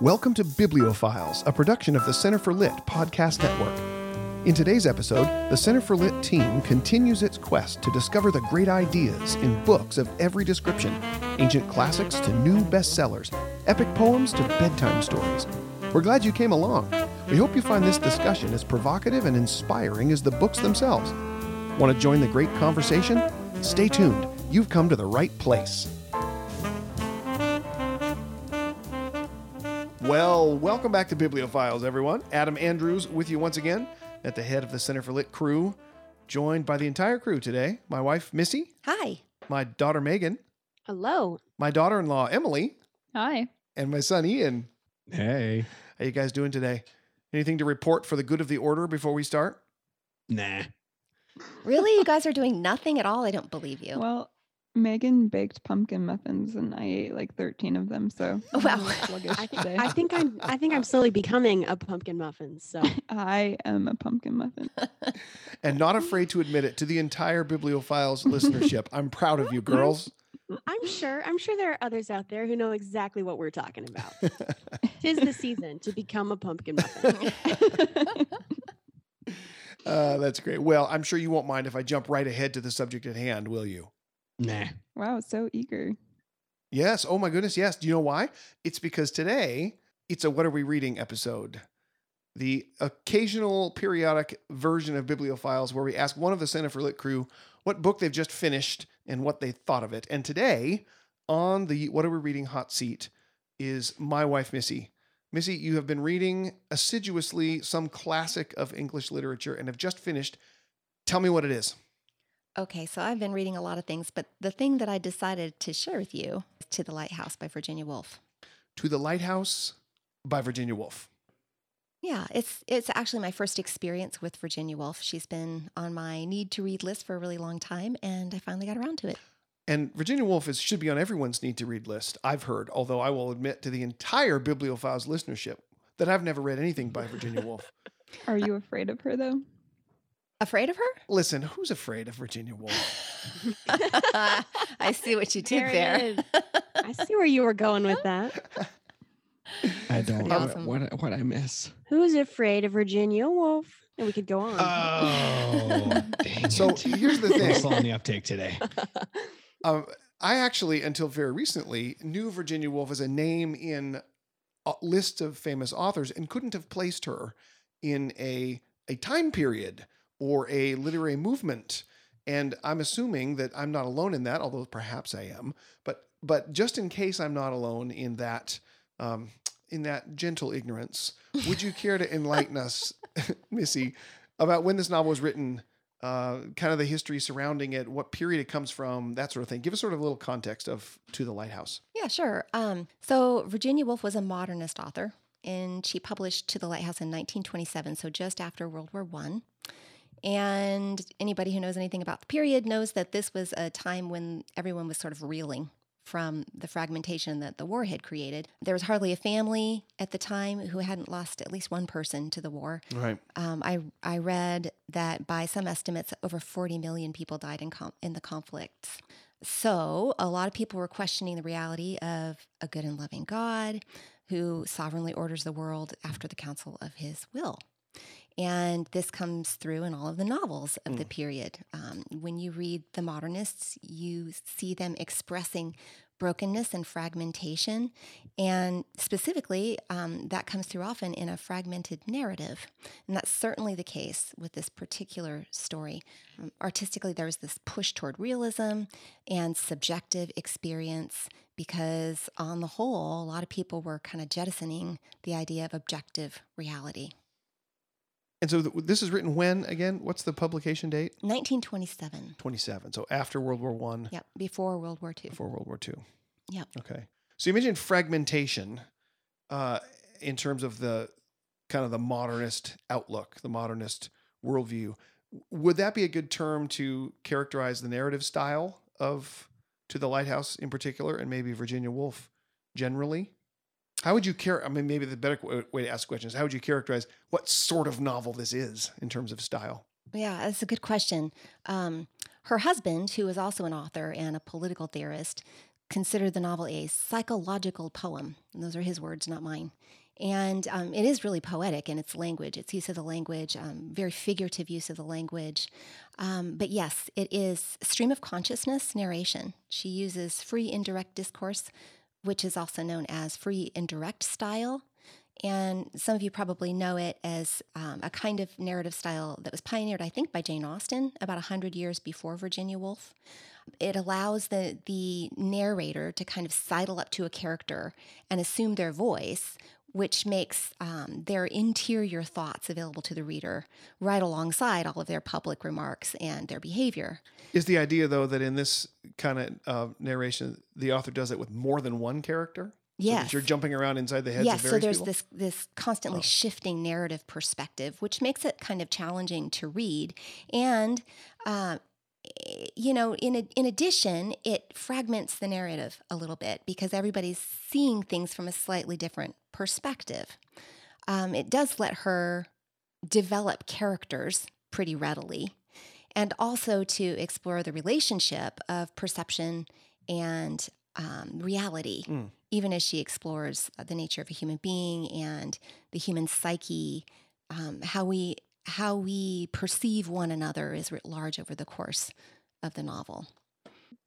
Welcome to Bibliophiles, a production of the Center for Lit podcast network. In today's episode, the Center for Lit team continues its quest to discover the great ideas in books of every description ancient classics to new bestsellers, epic poems to bedtime stories. We're glad you came along. We hope you find this discussion as provocative and inspiring as the books themselves. Want to join the great conversation? Stay tuned. You've come to the right place. Well, welcome back to Bibliophiles, everyone. Adam Andrews with you once again at the head of the Center for Lit crew, joined by the entire crew today. My wife, Missy, Hi. my daughter, Megan, Hello. my daughter in law, Emily, Hi. and my son, Ian. Hey. How you guys doing today? Anything to report for the good of the order before we start? Nah. Really? You guys are doing nothing at all? I don't believe you. Well, Megan baked pumpkin muffins and I ate like 13 of them, so Oh, wow. I'm a little sluggish I think. I think I'm I think I'm slowly becoming a pumpkin muffin. So I am a pumpkin muffin. And not afraid to admit it to the entire Bibliophiles listenership. I'm proud of you, girls. I'm sure I'm sure there are others out there who know exactly what we're talking about. Tis the season to become a pumpkin muffin. Uh, that's great. Well, I'm sure you won't mind if I jump right ahead to the subject at hand, will you? Nah. wow, so eager. Yes. Oh my goodness. Yes. Do you know why? It's because today it's a What Are We Reading episode. The occasional periodic version of Bibliophiles where we ask one of the Center for Lit crew what book they've just finished and what they thought of it. And today, on the What Are We Reading hot seat, is my wife, Missy. Missy, you have been reading assiduously some classic of English literature and have just finished. Tell me what it is. Okay, so I've been reading a lot of things, but the thing that I decided to share with you is To the Lighthouse by Virginia Woolf. To the Lighthouse by Virginia Woolf. Yeah, it's it's actually my first experience with Virginia Woolf. She's been on my need to read list for a really long time, and I finally got around to it. And Virginia Woolf is, should be on everyone's need to read list, I've heard, although I will admit to the entire Bibliophiles listenership that I've never read anything by Virginia Woolf. Are you afraid of her though? Afraid of her? Listen, who's afraid of Virginia Woolf? I see what you did There there. I see where you were going with that. I don't know awesome. what what I miss. Who's afraid of Virginia Woolf? And we could go on. Oh, dang So it. here's the We're thing. slow on the uptake today. Um, I actually, until very recently, knew Virginia Woolf as a name in a list of famous authors and couldn't have placed her in a a time period or a literary movement. And I'm assuming that I'm not alone in that, although perhaps I am. But but just in case I'm not alone in that um, in that gentle ignorance, would you care to enlighten us, Missy, about when this novel was written? uh, kind of the history surrounding it, what period it comes from, that sort of thing. Give us sort of a little context of To the Lighthouse. Yeah, sure. Um, so Virginia Woolf was a modernist author, and she published To the Lighthouse in 1927, so just after World War One. And anybody who knows anything about the period knows that this was a time when everyone was sort of reeling from the fragmentation that the war had created. There was hardly a family at the time who hadn't lost at least one person to the war. Right. Um, I I read that by some estimates, over 40 million people died in com- in the conflicts. So a lot of people were questioning the reality of a good and loving God who sovereignly orders the world after the counsel of His will. And this comes through in all of the novels of the period. Um, when you read the modernists, you see them expressing brokenness and fragmentation. And specifically, um, that comes through often in a fragmented narrative. And that's certainly the case with this particular story. Um, artistically, there's this push toward realism and subjective experience because, on the whole, a lot of people were kind of jettisoning the idea of objective reality. And so th- this is written when again? What's the publication date? 1927. 27. So after World War One, Yep, before World War Two. before World War Two. Yep. Okay. So you mentioned fragmentation uh, in terms of the kind of the modernist outlook, the modernist worldview. Would that be a good term to characterize the narrative style of To the Lighthouse in particular, and maybe Virginia Woolf generally? How would you care? I mean, maybe the better way to ask questions: How would you characterize what sort of novel this is in terms of style? Yeah, that's a good question. Um, her husband, who is also an author and a political theorist, considered the novel a psychological poem. And those are his words, not mine. And um, it is really poetic in its language, its use of the language, um, very figurative use of the language. Um, but yes, it is stream of consciousness narration. She uses free indirect discourse, which is also known as free indirect style. And some of you probably know it as um, a kind of narrative style that was pioneered, I think, by Jane Austen about 100 years before Virginia Woolf. It allows the, the narrator to kind of sidle up to a character and assume their voice, which makes um, their interior thoughts available to the reader right alongside all of their public remarks and their behavior. Is the idea though that in this kind of uh, narration, the author does it with more than one character? So Yes. you're jumping around inside the heads yes, of so various there's people? this this constantly Oh. shifting narrative perspective, which makes it kind of challenging to read. And uh, you know, in a, in addition, it fragments the narrative a little bit because everybody's seeing things from a slightly different perspective. Um, it does let her develop characters pretty readily, and also to explore the relationship of perception and um, reality Mm. even as she explores the nature of a human being and the human psyche, um, how we how we perceive one another is writ large over the course of the novel.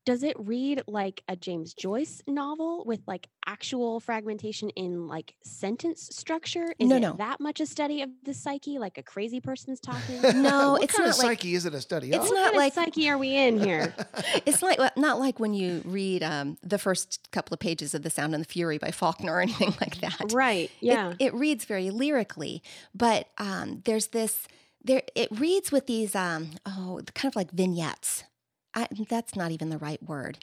Does it read like a James Joyce novel with like actual fragmentation in like sentence structure? Is No, it no. that much a study of the psyche, like a crazy person's talking? No, what it's kind not of like- psyche is it a study It's of? what not kind like- of psyche are we in here? It's like not like when you read um, the first couple of pages of *The Sound and the Fury* by Faulkner or anything like that. right. It- Yeah. It, reads very lyrically, but um, there's this there it reads with these um, oh kind of like vignettes. I, that's not even the right word.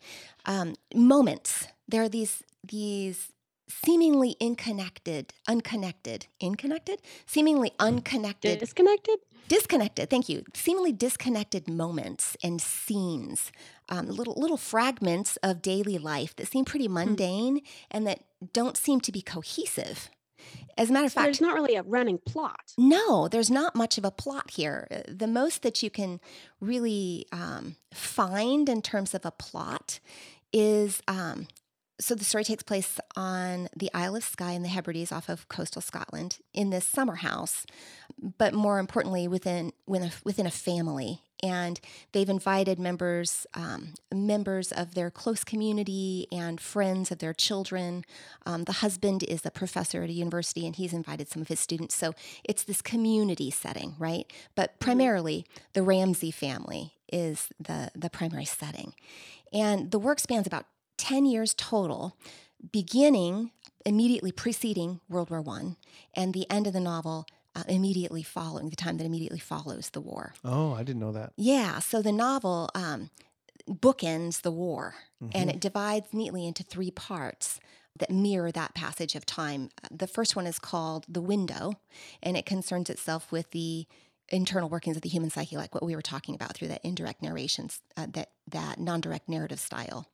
Um, moments. There are these these seemingly unconnected, unconnected, unconnected, seemingly unconnected Disconnected? disconnected thank you seemingly disconnected moments and scenes um, little little fragments of daily life that seem pretty mundane and that don't seem to be cohesive as a matter of So fact there's not really a running plot. no, there's not much of a plot here. Uh, The most that you can really um, find in terms of a plot is um, so the story takes place on the Isle of Skye in the Hebrides off of coastal Scotland in this summer house, but more importantly within within a, within a family. And they've invited members um, members of their close community and friends of their children. Um, the husband is a professor at a university, and he's invited some of his students. So it's this community setting, right? But primarily, the Ramsay family is the the primary setting, and the work spans about ten years total, beginning immediately preceding World War One, and the end of the novel uh, immediately following the time that immediately follows the war. oh, I didn't know that. Yeah, so the novel um, bookends the war and Mhm. it divides neatly into three parts that mirror that passage of time. The first one is called The Window, and it concerns itself with the internal workings of the human psyche, like what we were talking about through that indirect narration, uh, that, that non direct narrative style.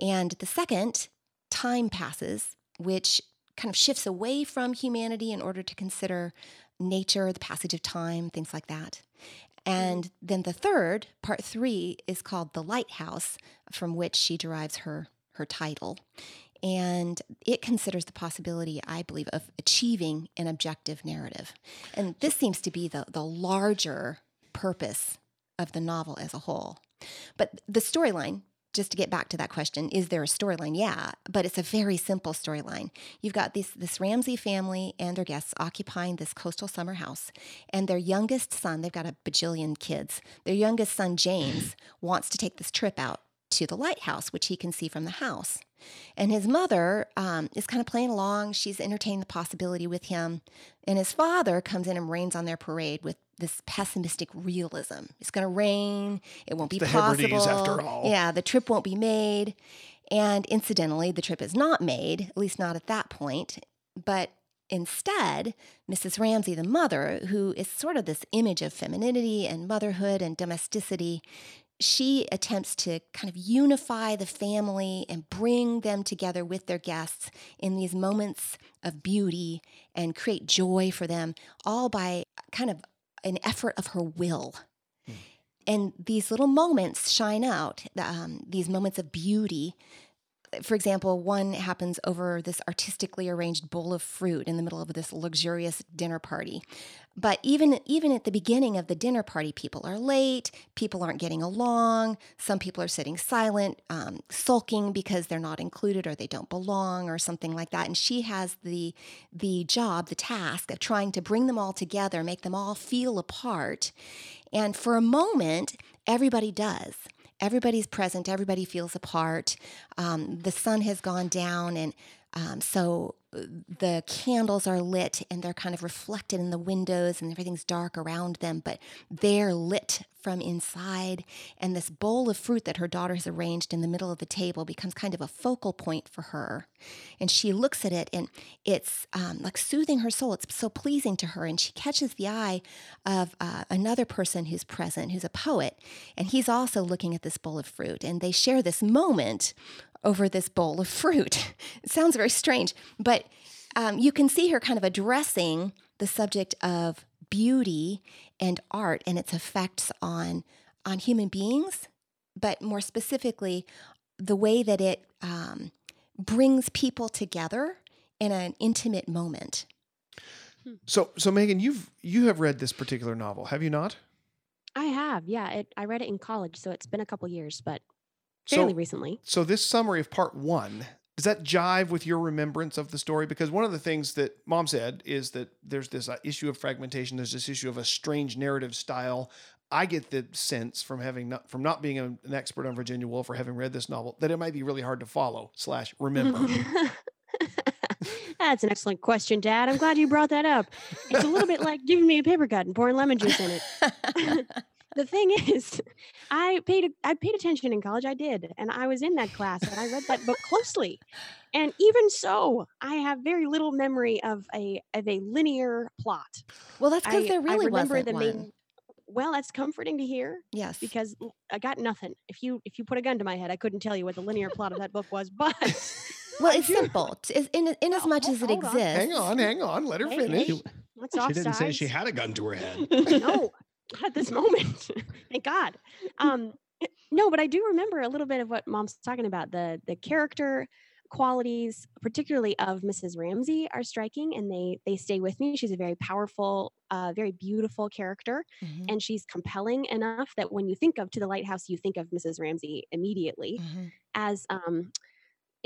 And the second, Time Passes, which kind of shifts away from humanity in order to consider nature, the passage of time, things like that. Mm-hmm. And then the third, part three, is called The Lighthouse, from which she derives her, her title. And it considers the possibility, I believe, of achieving an objective narrative. And this seems to be the, the larger purpose of the novel as a whole. But the storyline, just to get back to that question, is there a storyline? Yeah, but it's a very simple storyline. You've got this this Ramsay family and their guests occupying this coastal summer house, and their youngest son, they've got a bajillion kids. Their youngest son, James, wants to take this trip out to the lighthouse, which he can see from the house. And his mother um, is kind of playing along. She's entertaining the possibility with him. And his father comes in and rains on their parade with this pessimistic realism. It's going to rain. It won't be the possible. Hebrides, after all. Yeah, the trip won't be made. And incidentally, the trip is not made, at least not at that point. But instead, Mrs. Ramsay, the mother, who is sort of this image of femininity and motherhood and domesticity, she attempts to kind of unify the family and bring them together with their guests in these moments of beauty and create joy for them, all by kind of an effort of her will. And these little moments shine out, um, these moments of beauty for example, one happens over this artistically arranged bowl of fruit in the middle of this luxurious dinner party. But even even at the beginning of the dinner party, people are late. People aren't getting along. Some people are sitting silent, um, sulking because they're not included or they don't belong or something like that. And she has the the job, the task of trying to bring them all together, make them all feel a part. And for a moment, everybody does. Everybody's present. Everybody feels a part. Um, the sun has gone down, and um, so uh, the candles are lit and they're kind of reflected in the windows and everything's dark around them, but they're lit from inside. And this bowl of fruit that her daughter has arranged in the middle of the table becomes kind of a focal point for her. And she looks at it and it's um, like soothing her soul. It's so pleasing to her. And she catches the eye of uh, another person who's present, who's a poet. And he's also looking at this bowl of fruit. And they share this moment over this bowl of fruit. It sounds very strange, but um, you can see her kind of addressing the subject of beauty and art and its effects on on human beings, but more specifically, the way that it um, brings people together in an intimate moment. So, so Megan, you've you have read this particular novel, have you not? I have, yeah. It, I read it in college, so it's been a couple years, but So, recently. so this summary of part one does that jive with your remembrance of the story? Because one of the things that Mom said is that there's this uh, issue of fragmentation. There's this issue of a strange narrative style. I get the sense from having not from not being an expert on Virginia Woolf or having read this novel that it might be really hard to follow slash remember. That's an excellent question, Dad. I'm glad you brought that up. It's a little bit like giving me a paper cut and pouring lemon juice in it. the thing is, I paid I paid attention in college. I did, and I was in that class, and I read that book closely. And even so, I have very little memory of a of a linear plot. well, that's because I, there really I remember wasn't the one. main. Well, that's comforting to hear yes. because I got nothing. If you if you put a gun to my head, I couldn't tell you what the linear plot of that book was. But well, it's simple. T- is- In, in as Oh, much hol- as it on. exists. hang on, hang on, let her Hey, finish. hey. Let's She didn't say she had a gun to her head. no, at this moment. Thank God. Um, no, but I do remember a little bit of what Mom's talking about. The the character qualities, particularly of Mrs. Ramsay, are striking, and they they stay with me. She's a very powerful, uh, very beautiful character, Mhm, and she's compelling enough that when you think of to the lighthouse, you think of Mrs. Ramsay immediately mhm. as um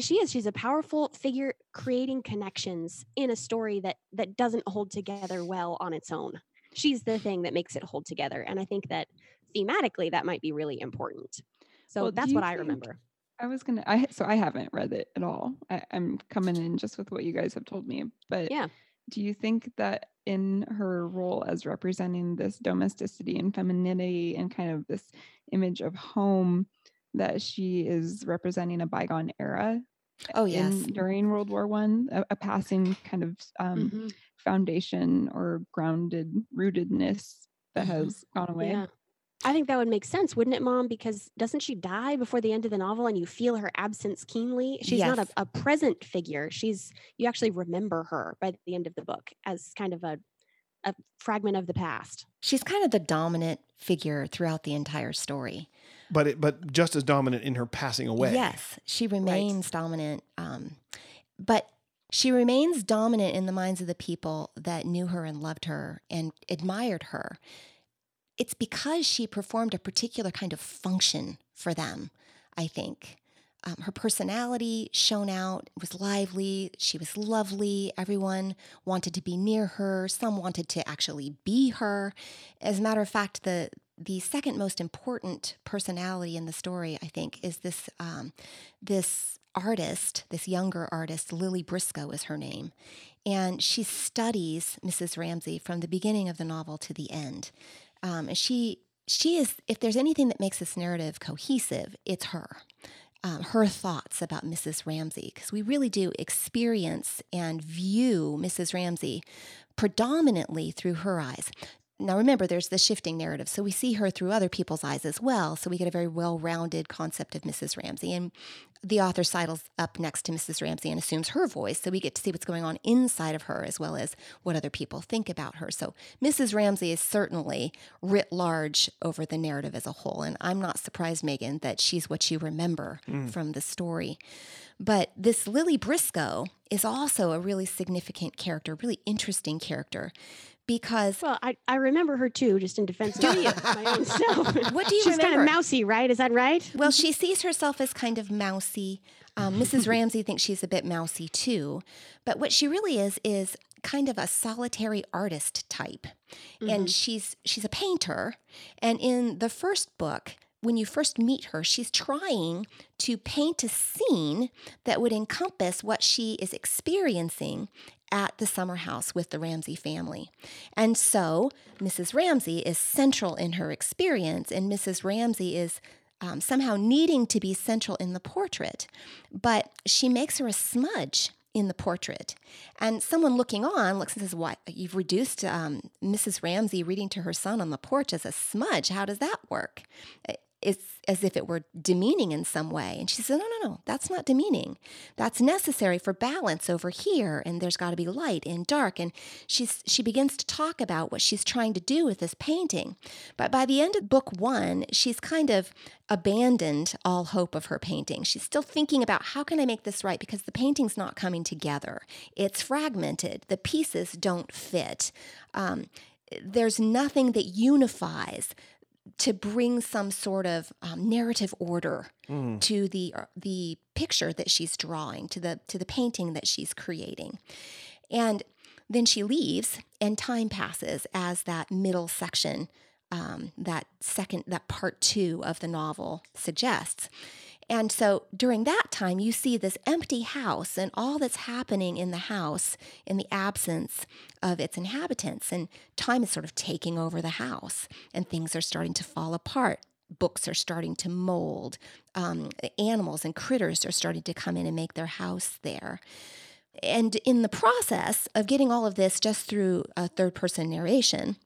she is she's a powerful figure creating connections in a story that that doesn't hold together well on its own she's the thing that makes it hold together and i think that thematically that might be really important so Well, that's what i remember I was gonna. I so I haven't read it at all. I, I'm coming in just with what you guys have told me. But Yeah. do you think that in her role as representing this domesticity and femininity and kind of this image of home, that she is representing a bygone era? Oh, yes. In, during World War One, a, a passing kind of um, Mhm. foundation or grounded rootedness that Mhm. has gone away. yeah i think that would make sense wouldn't it mom because doesn't she die before the end of the novel and you feel her absence keenly she's not a, a present figure she's you actually remember her by the end of the book as kind of a a fragment of the past She's kind of the dominant figure throughout the entire story. but it, but just as dominant in her passing away. Yes, she remains dominant. Um, but she remains dominant in the minds of the people that knew her and loved her and admired her. It's because she performed a particular kind of function for them, I think. Um, her personality shone out, was lively, she was lovely. Everyone wanted to be near her, some wanted to actually be her. As a matter of fact, the the second most important personality in the story, I think, is this um, this artist, this younger artist, Lily Briscoe is her name, and she studies Mrs. Ramsay from the beginning of the novel to the end. Um, and she she is, if there's anything that makes this narrative cohesive, it's her. Um, her thoughts about Mrs. Ramsay, because we really do experience and view Mrs. Ramsay predominantly through her eyes now remember, there's the shifting narrative. So we see her through other people's eyes as well. So we get a very well rounded concept of Mrs. Ramsay. And the author sidles up next to Mrs. Ramsay and assumes her voice. So we get to see what's going on inside of her as well as what other people think about her. So Mrs. Ramsay is certainly writ large over the narrative as a whole. And I'm not surprised, Megan, that she's what you remember mm. from the story. But this Lily Briscoe is also a really significant character, really interesting character, because Well, I, I remember her too, just in defense of my own self. What do you She's kind of mousy, right? Is that right? well, she sees herself as kind of mousy. Um, Mrs. Ramsay thinks she's a bit mousy too, but what she really is is kind of a solitary artist type, and she's she's a painter. And in the first book, when you first meet her, she's trying to paint a scene that would encompass what she is experiencing at the summer house with the Ramsay family. And so Mrs. Ramsay is central in her experience, and Mrs. Ramsay is um, somehow needing to be central in the portrait, but she makes her a smudge in the portrait. And someone looking on looks and says, What? You've reduced um, Mrs. Ramsay reading to her son on the porch as a smudge. How does that work? It's as if it were demeaning in some way. And she said, No, no, no, that's not demeaning. That's necessary for balance over here. And there's got to be light and dark. And she's, she begins to talk about what she's trying to do with this painting. But by the end of book one, she's kind of abandoned all hope of her painting. She's still thinking about how can I make this right because the painting's not coming together. It's fragmented, the pieces don't fit. Um, there's nothing that unifies to bring some sort of um, narrative order Mm. to the uh, the picture that she's drawing to the to the painting that she's creating and then she leaves and time passes as that middle section um, that second that part two of the novel suggests and so during that time, you see this empty house and all that's happening in the house in the absence of its inhabitants. And time is sort of taking over the house, and things are starting to fall apart. Books are starting to mold. Um, animals and critters are starting to come in and make their house there. And in the process of getting all of this just through a third person narration,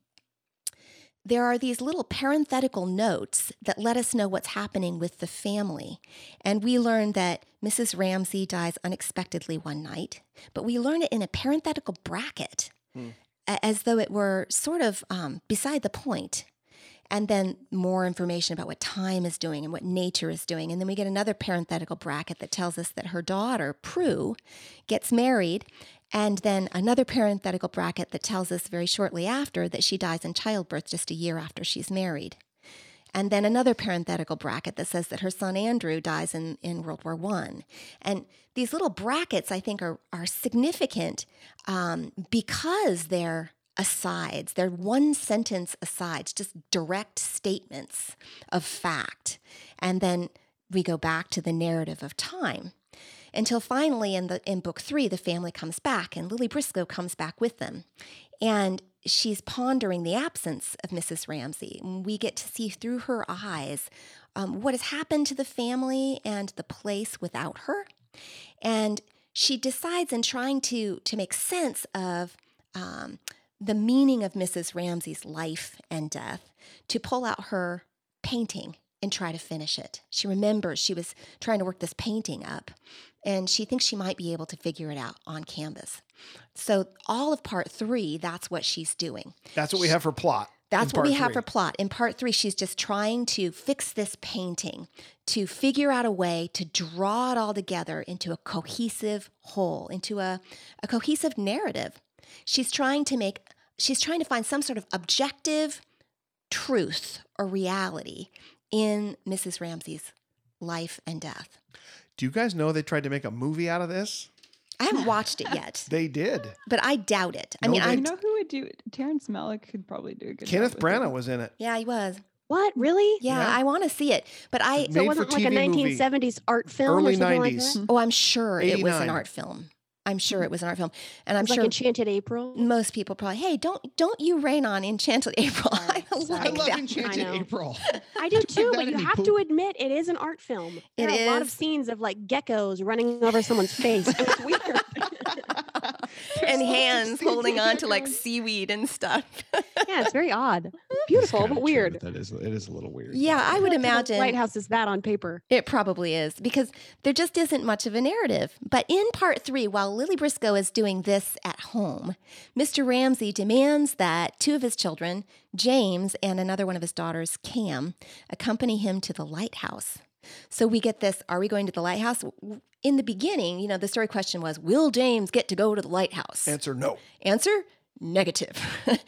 there are these little parenthetical notes that let us know what's happening with the family. And we learn that Mrs. Ramsay dies unexpectedly one night, but we learn it in a parenthetical bracket a- as though it were sort of um, beside the point. And then more information about what time is doing and what nature is doing. And then we get another parenthetical bracket that tells us that her daughter, Prue, gets married and then another parenthetical bracket that tells us very shortly after that she dies in childbirth just a year after she's married. And then another parenthetical bracket that says that her son Andrew dies in, in World War One. And these little brackets, I think, are, are significant um, because they're asides. They're one sentence asides, just direct statements of fact. And then we go back to the narrative of time until finally in the in book three the family comes back and lily briscoe comes back with them. And she's pondering the absence of mrs ramsay we get to see through her eyes um, what has happened to the family and the place without her. And she decides in trying to to make sense of um, the meaning of mrs ramsay's life and death to pull out her painting and try to finish it. She remembers she was trying to work this painting up and she thinks she might be able to figure it out on canvas. So, all of part three, that's what she's doing. That's what we have for plot. That's what we have for plot. In part three, she's just trying to fix this painting, to figure out a way to draw it all together into a cohesive whole, into a, a cohesive narrative. She's trying to make, she's trying to find some sort of objective truth or reality in Mrs. Ramsay's life and death. Do you guys know they tried to make a movie out of this? I haven't watched it yet, They did. but I doubt it. I No, mean, they- I you know who would do it? Terrence Malick could probably do a good Kenneth job with Branagh it. was in it. yeah, he was. What? Really? Yeah, Yeah. I want to see it, but I Made So it for wasn't like a TV movie. 1970s art film Early or something like 90s. that? Oh, I'm sure it was 89. an art film. I'm sure it was an art film, and I'm It's like sure Enchanted April. most people probably, hey, don't don't you rain on Enchanted April? I Sorry, like I love that. Enchanted know. April. I do too, but you have poop. to admit it is an art film. There It are a lot of scenes of like geckos running over someone's face. I mean, it's weird. and hands holding on to like seaweed and stuff. Yeah, it's very odd. Beautiful, kinda but true, weird. That is, it is a little weird. Yeah, I would feel like the imagine Lighthouse is that on paper. It probably is because there just isn't much of a narrative. But in part three, while Lily Briscoe is doing this at home, Mr. Ramsay demands that two of his children, James and another one of his daughters, Cam, accompany him to the lighthouse. So we get this Are we going to the lighthouse? In the beginning, you know, the story question was Will James get to go to the lighthouse? Answer no. Answer negative.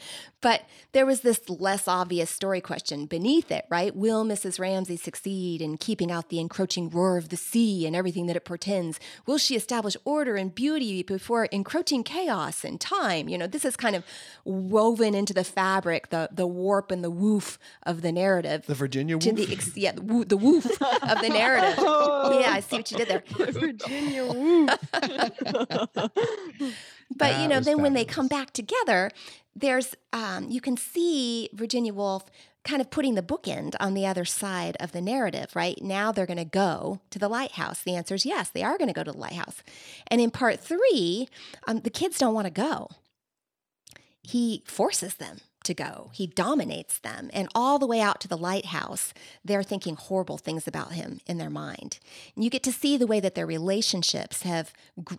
but there was this less obvious story question beneath it, right? Will Mrs. Ramsay succeed in keeping out the encroaching roar of the sea and everything that it portends? Will she establish order and beauty before encroaching chaos and time? You know, this is kind of woven into the fabric, the the warp and the woof of the narrative. The Virginia to the ex- yeah, the, woo- the woof of the narrative. Yeah, I see what you did there. Virginia Woo. But That you know, was then when they come back together, there's um, you can see Virginia Woolf kind of putting the bookend on the other side of the narrative, right? Now they're going to go to the lighthouse. The answer is yes, they are going to go to the lighthouse. And in part three, um, the kids don't want to go. He forces them to go. He dominates them. And all the way out to the lighthouse, they're thinking horrible things about him in their mind. And you get to see the way that their relationships have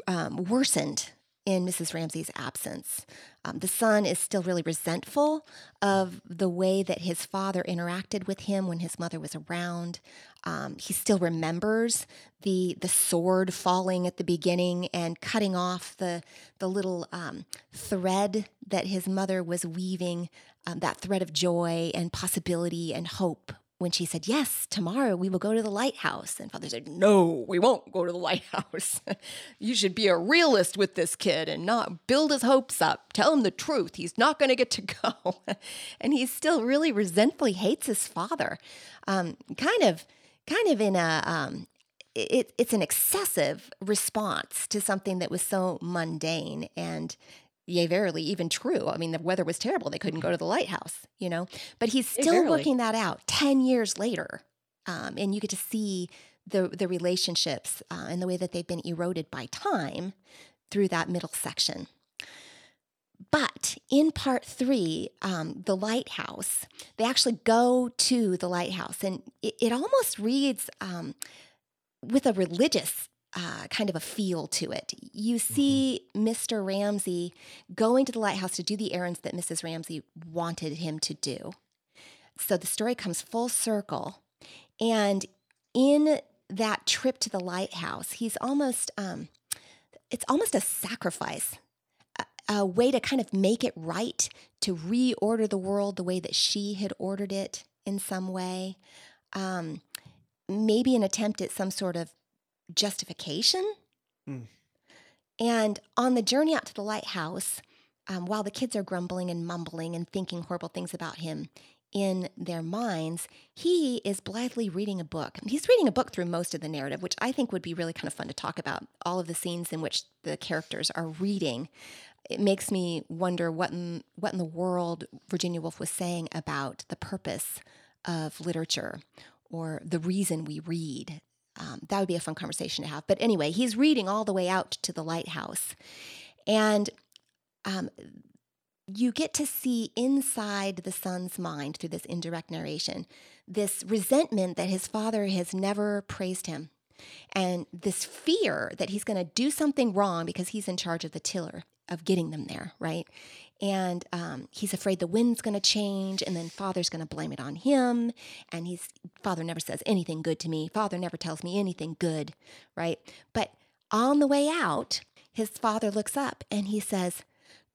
um, worsened in Mrs. Ramsay's absence. Um, the son is still really resentful of the way that his father interacted with him when his mother was around. Um, he still remembers the the sword falling at the beginning and cutting off the the little um, thread that his mother was weaving, um, that thread of joy and possibility and hope when she said, Yes, tomorrow we will go to the lighthouse. And father said, No, we won't go to the lighthouse. you should be a realist with this kid and not build his hopes up. Tell him the truth. He's not going to get to go. and he still really resentfully hates his father. Um, kind of, kind of in a, um, it, it's an excessive response to something that was so mundane and yea verily even true. I mean the weather was terrible. They couldn't go to the lighthouse you know? But he's still verily. working that out 10 years later um, and you get to see the the relationships uh, and the way that they've been eroded by time through that middle section. But in part three, um, the lighthouse, they actually go to the lighthouse, and it, it almost reads um, with a religious uh, kind of a feel to it. You see Mr. Ramsay going to the lighthouse to do the errands that Mrs. Ramsay wanted him to do. So the story comes full circle. And in that trip to the lighthouse, he's almost, um, it's almost a sacrifice, a, a way to kind of make it right, to reorder the world the way that she had ordered it in some way. Um, maybe an attempt at some sort of justification. Hmm. And on the journey out to the lighthouse, um, while the kids are grumbling and mumbling and thinking horrible things about him in their minds, he is blithely reading a book. He's reading a book through most of the narrative, which I think would be really kind of fun to talk about. All of the scenes in which the characters are reading. It makes me wonder what in, what in the world Virginia Woolf was saying about the purpose of literature or the reason we read. Um, that would be a fun conversation to have. But anyway, he's reading all the way out to the lighthouse. And um, you get to see inside the son's mind through this indirect narration this resentment that his father has never praised him and this fear that he's going to do something wrong because he's in charge of the tiller of getting them there right and um, he's afraid the wind's going to change and then father's going to blame it on him. And he's father never says anything good to me. Father never tells me anything good right? But on the way out his father looks up and he says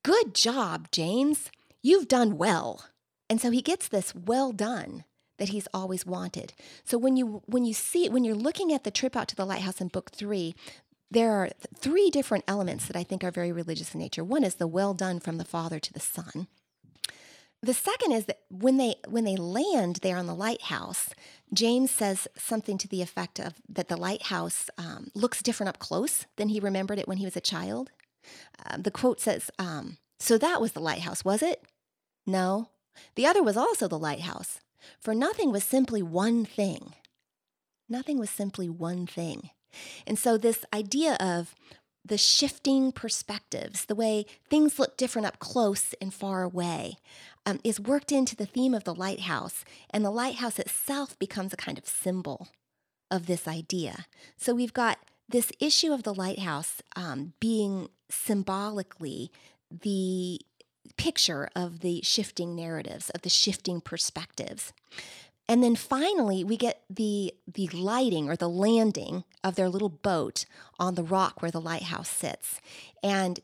good job james. You've done well. And so he gets this well done that he's always wanted. So when you when you see when you're looking at the trip out to the lighthouse in book three there are th- three different elements that I think are very religious in nature. One is the well done from the father to the son. The second is that when they when they land there on the lighthouse, James says something to the effect of that the lighthouse um, looks different up close than he remembered it when he was a child. Um, the quote says, um, "So that was the lighthouse, was it? No, the other was also the lighthouse. For nothing was simply one thing. Nothing was simply one thing." And so, this idea of the shifting perspectives, the way things look different up close and far away, um, is worked into the theme of the lighthouse, and the lighthouse itself becomes a kind of symbol of this idea. So we've got this issue of the lighthouse um, being symbolically the picture of the shifting narratives, of the shifting perspectives. And then finally, we get the the lighting or the landing of their little boat on the rock where the lighthouse sits. And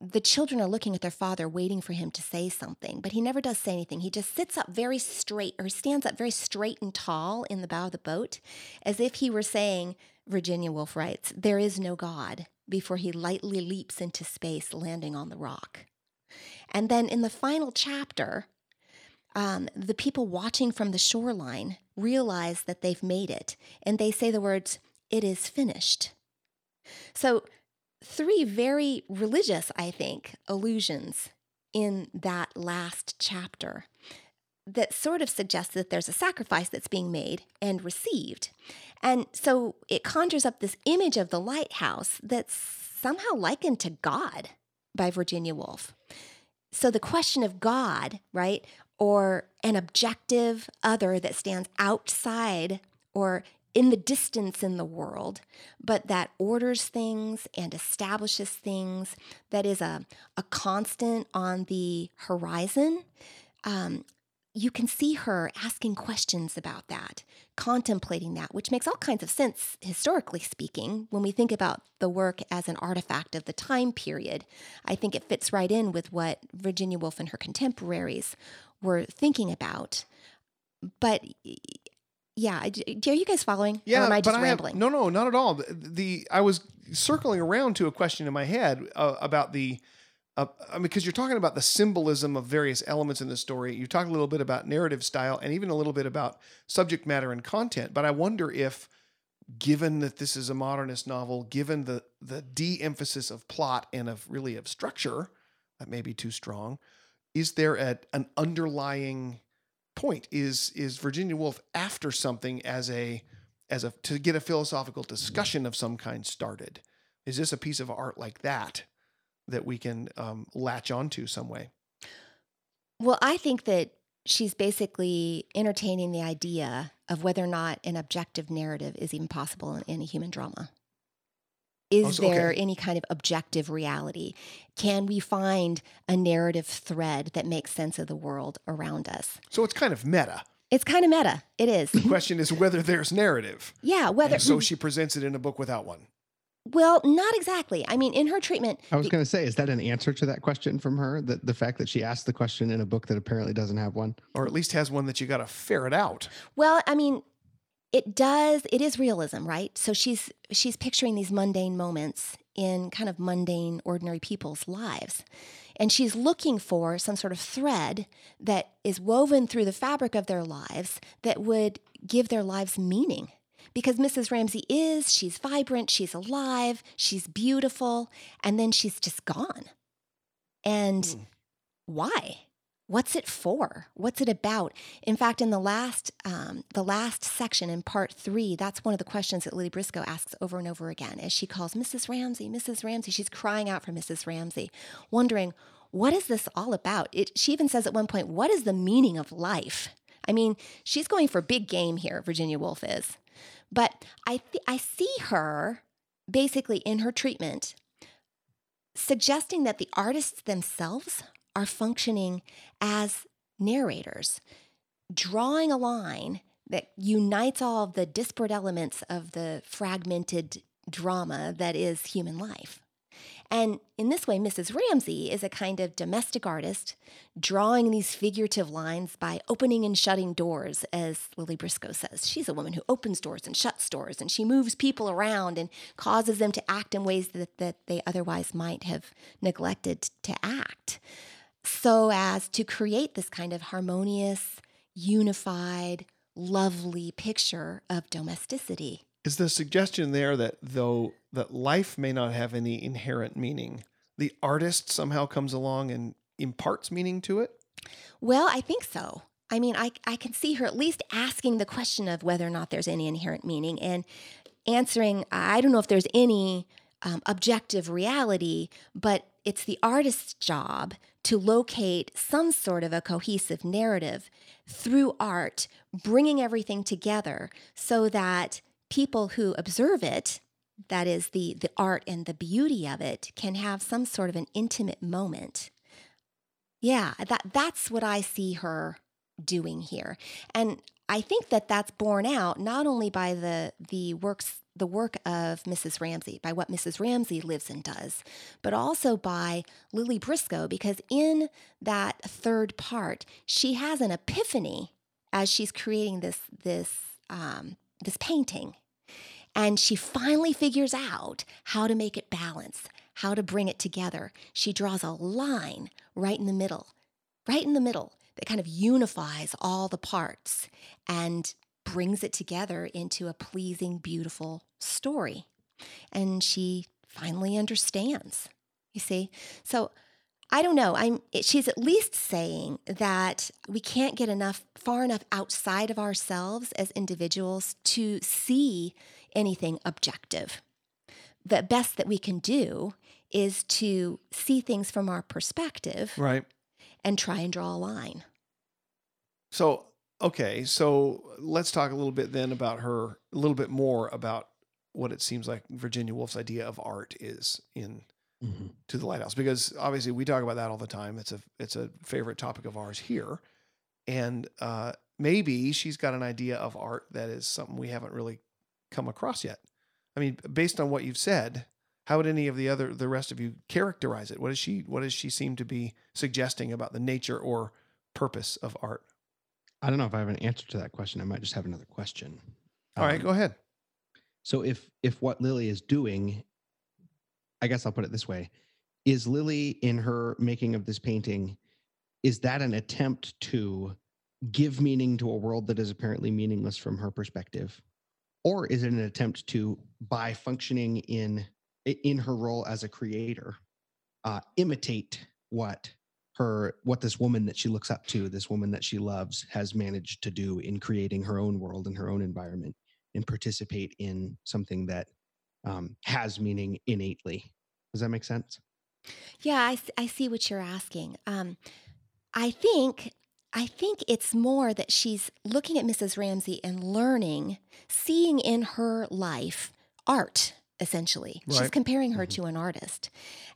the children are looking at their father, waiting for him to say something, but he never does say anything. He just sits up very straight or stands up very straight and tall in the bow of the boat, as if he were saying, Virginia Woolf writes, There is no God, before he lightly leaps into space, landing on the rock. And then in the final chapter, um, the people watching from the shoreline realize that they've made it, and they say the words, It is finished. So, three very religious, I think, allusions in that last chapter that sort of suggests that there's a sacrifice that's being made and received. And so it conjures up this image of the lighthouse that's somehow likened to God by Virginia Woolf. So the question of God, right, or an objective other that stands outside or in the distance in the world, but that orders things and establishes things, that is a, a constant on the horizon. Um, you can see her asking questions about that, contemplating that, which makes all kinds of sense historically speaking when we think about the work as an artifact of the time period. I think it fits right in with what Virginia Woolf and her contemporaries were thinking about. But yeah, are you guys following? Yeah, or am I just but I have- rambling? no, no, not at all. The, the I was circling around to a question in my head uh, about the. Uh, I mean, because you're talking about the symbolism of various elements in the story. You talk a little bit about narrative style and even a little bit about subject matter and content. But I wonder if, given that this is a modernist novel, given the the de-emphasis of plot and of really of structure, that may be too strong. Is there a, an underlying point? Is is Virginia Woolf after something as a as a to get a philosophical discussion of some kind started? Is this a piece of art like that that we can um, latch onto some way? Well, I think that she's basically entertaining the idea of whether or not an objective narrative is even possible in, in a human drama. Is Oh, so- there okay. any kind of objective reality? Can we find a narrative thread that makes sense of the world around us? So it's kind of meta. It's kind of meta. It is. The question is whether there's narrative. Yeah, whether And so she presents it in a book without one. well, not exactly. I mean, in her treatment, I was going to say, is that an answer to that question from her? That the fact that she asked the question in a book that apparently doesn't have one? Or at least has one that you got to ferret out. Well, I mean, it does. It is realism, right? So she's she's picturing these mundane moments in kind of mundane, ordinary people's lives, and she's looking for some sort of thread that is woven through the fabric of their lives that would give their lives meaning. Because Mrs. Ramsay is, she's vibrant, she's alive, she's beautiful, and then she's just gone. And Hmm. why? What's it for? What's it about? In fact, in the last um, the last section in part three, that's one of the questions that Lily Briscoe asks over and over again as she calls Mrs. Ramsay, Mrs. Ramsay. She's crying out for Mrs. Ramsay, wondering what is this all about. It, she even says at one point, "What is the meaning of life?" I mean, she's going for big game here. Virginia Woolf is, but I th- I see her basically in her treatment suggesting that the artists themselves are functioning as narrators, drawing a line that unites all of the disparate elements of the fragmented drama that is human life. And in this way, Mrs. Ramsay is a kind of domestic artist drawing these figurative lines by opening and shutting doors, as Lily Briscoe says. She's a woman who opens doors and shuts doors, and she moves people around and causes them to act in ways that, that they otherwise might have neglected to act, so as to create this kind of harmonious, unified, lovely picture of domesticity. Is the suggestion there that though that life may not have any inherent meaning, the artist somehow comes along and imparts meaning to it? Well, I think so. I mean, I, I can see her at least asking the question of whether or not there's any inherent meaning and answering, I don't know if there's any um, objective reality, but it's the artist's job to locate some sort of a cohesive narrative through art, bringing everything together so that people who observe it, that is the, the art and the beauty of it, can have some sort of an intimate moment. Yeah, that, that's what I see her doing here. And I think that that's borne out not only by the the works the work of Mrs. Ramsay, by what Mrs. Ramsay lives and does, but also by Lily Briscoe, because in that third part, she has an epiphany as she's creating this this um, this painting, and she finally figures out how to make it balance, how to bring it together. She draws a line right in the middle, right in the middle that kind of unifies all the parts and brings it together into a pleasing, beautiful story. And she finally understands, you see? So I don't know. I'm she's at least saying that we can't get enough far enough outside of ourselves as individuals to see anything objective. The best that we can do is to see things from our perspective Right. and try and draw a line. So, okay. So let's talk a little bit then about her, a little bit more about what it seems like Virginia Woolf's idea of art is in Mhm. to the lighthouse because obviously we talk about that all the time it's a it's a favorite topic of ours here and uh maybe she's got an idea of art that is something we haven't really come across yet i mean based on what you've said how would any of the other the rest of you characterize it what does she what does she seem to be suggesting about the nature or purpose of art I don't know if I have an answer to that question. I might just have another question. all right Um, go ahead So if if what Lily is doing, I guess I'll put it this way, is Lily in her making of this painting, is that an attempt to give meaning to a world that is apparently meaningless from her perspective? Or is it an attempt to, by functioning in in her role as a creator, uh, imitate what her what this woman that she looks up to, this woman that she loves, has managed to do in creating her own world and her own environment? and participate in something that um, has meaning innately. Does that make sense? Yeah, i, I see what you're asking. Um, I think I think it's more that she's looking at Mrs. Ramsay and learning, seeing in her life art. Essentially, she's comparing her Mhm. to an artist,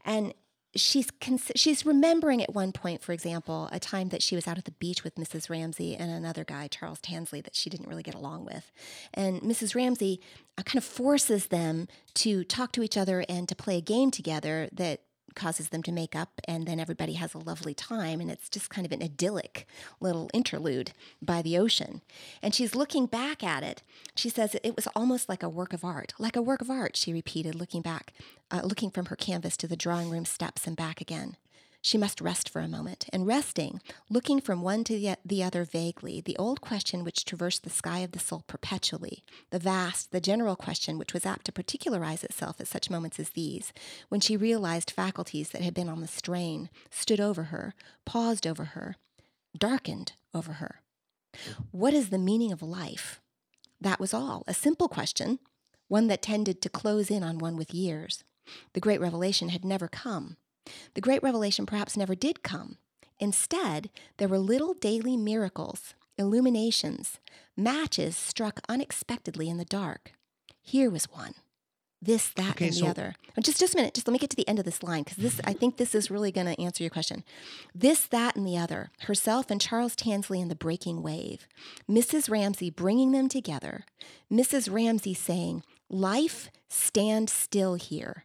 and she's cons- she's remembering at one point, for example, a time that she was out at the beach with Mrs. Ramsay and another guy, Charles Tansley, that she didn't really get along with, and Mrs. Ramsay uh, kind of forces them to talk to each other and to play a game together that causes them to make up and then everybody has a lovely time and it's just kind of an idyllic little interlude by the ocean. And she's looking back at it. She says it was almost like a work of art like a work of art she repeated looking back uh, looking from her canvas to the drawing room steps and back again she must rest for a moment, and resting, looking from one to the, the other vaguely, the old question which traversed the sky of the soul perpetually, the vast, the general question which was apt to particularize itself at such moments as these, when she realized faculties that had been on the strain, stood over her, paused over her, darkened over her. What is the meaning of life? That was all, a simple question, one that tended to close in on one with years. The great revelation had never come. The great revelation perhaps never did come. Instead, there were little daily miracles, illuminations, matches struck unexpectedly in the dark. Here was one. This, that, Okay, and the so- other. Oh, Just, just a minute. Just let me get to the end of this line because this, I think, this is really going to answer your question. This, that, and the other. Herself and Charles Tansley and the breaking wave. Mrs. Ramsay bringing them together. Mrs. Ramsay saying, "Life, stand still here."